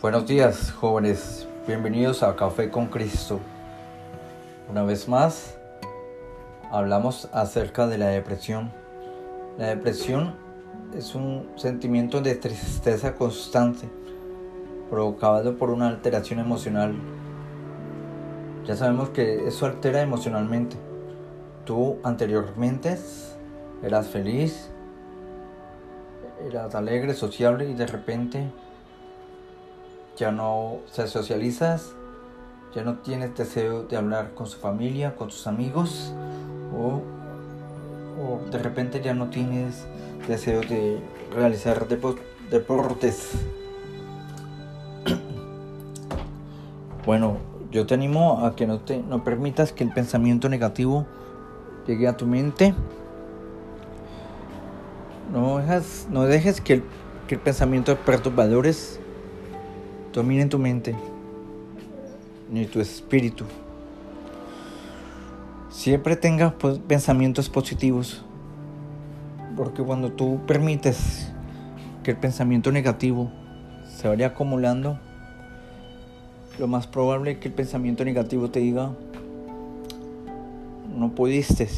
Buenos días, jóvenes. Bienvenidos a Café con Cristo. Una vez más, hablamos acerca de la depresión. La depresión es un sentimiento de tristeza constante provocado por una alteración emocional. Ya sabemos que eso altera emocionalmente. Tú anteriormente eras feliz, eras alegre, sociable y de repente ya no se socializas, ya no tienes deseo de hablar con su familia, con sus amigos, o, de repente ya no tienes deseo de realizar deportes. bueno, yo te animo a que no, te, no permitas que el pensamiento negativo llegue a tu mente. No, dejas, no dejes que el, que el pensamiento de perturbadores domine tu mente ni tu espíritu. Siempre tenga pues, pensamientos positivos, porque cuando tú permites que el pensamiento negativo se vaya acumulando, lo más probable es que el pensamiento negativo te diga, no pudiste,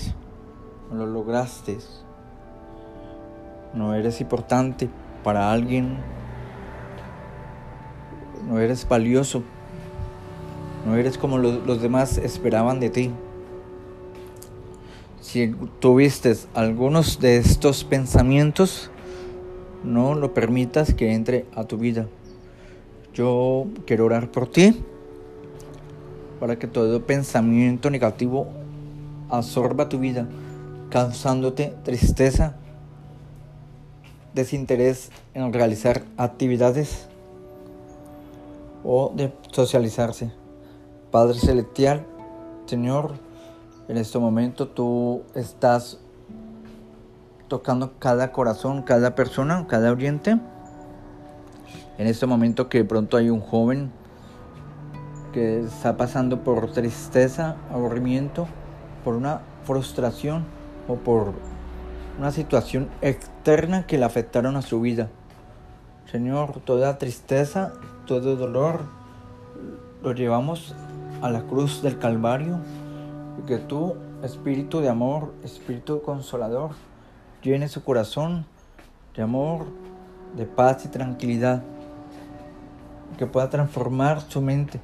no lo lograste, no eres importante para alguien no eres valioso, no eres como los, demás esperaban de ti. Si tuviste algunos de estos pensamientos, no lo permitas que entre a tu vida. Yo quiero orar por ti para que todo pensamiento negativo absorba tu vida, causándote tristeza, desinterés en realizar actividades o de socializarse. Padre Celestial, Señor, en este momento tú estás tocando cada corazón, cada persona, cada oyente. En este momento que de pronto hay un joven que está pasando por tristeza, aburrimiento, por una frustración o por una situación externa que le afectaron a su vida. Señor, toda tristeza, todo dolor, lo llevamos a la cruz del Calvario. Y que tú, Espíritu de amor, Espíritu consolador, llene su corazón de amor, de paz y tranquilidad, que pueda transformar su mente,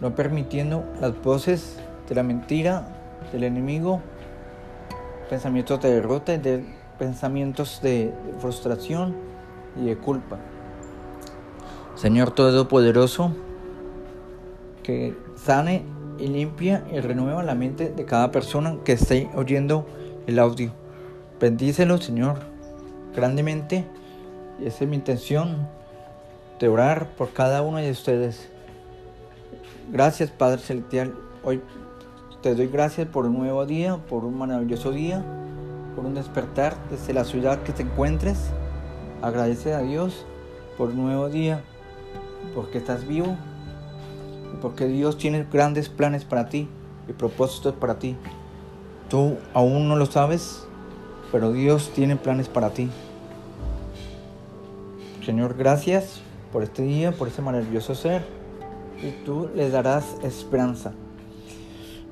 no permitiendo las voces de la mentira, del enemigo, pensamientos de derrota y de pensamientos de frustración y de culpa. Señor Todopoderoso, que sane y limpia y renueva la mente de cada persona que esté oyendo el audio. Bendícelo, Señor, grandemente. Y esa es mi intención de orar por cada uno de ustedes. Gracias, Padre Celestial. Hoy te doy gracias por un nuevo día, por un maravilloso día, por un despertar desde la ciudad que te encuentres. Agradece a Dios por un nuevo día, porque estás vivo porque Dios tiene grandes planes para ti y propósitos para ti. Tú aún no lo sabes, pero Dios tiene planes para ti. Señor, gracias por este día, por este maravilloso ser. Y tú le darás esperanza.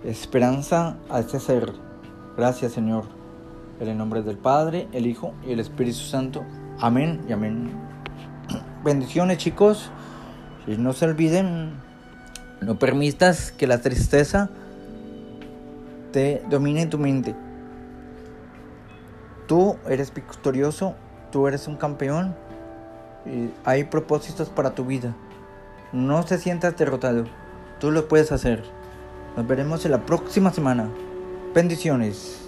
Esperanza a este ser. Gracias, Señor. En el nombre del Padre, el Hijo y el Espíritu Santo. Amén y amén. Bendiciones chicos. Y no se olviden, no permitas que la tristeza te domine tu mente. Tú eres victorioso, tú eres un campeón hay propósitos para tu vida. No te sientas derrotado, tú lo puedes hacer. Nos veremos en la próxima semana. Bendiciones.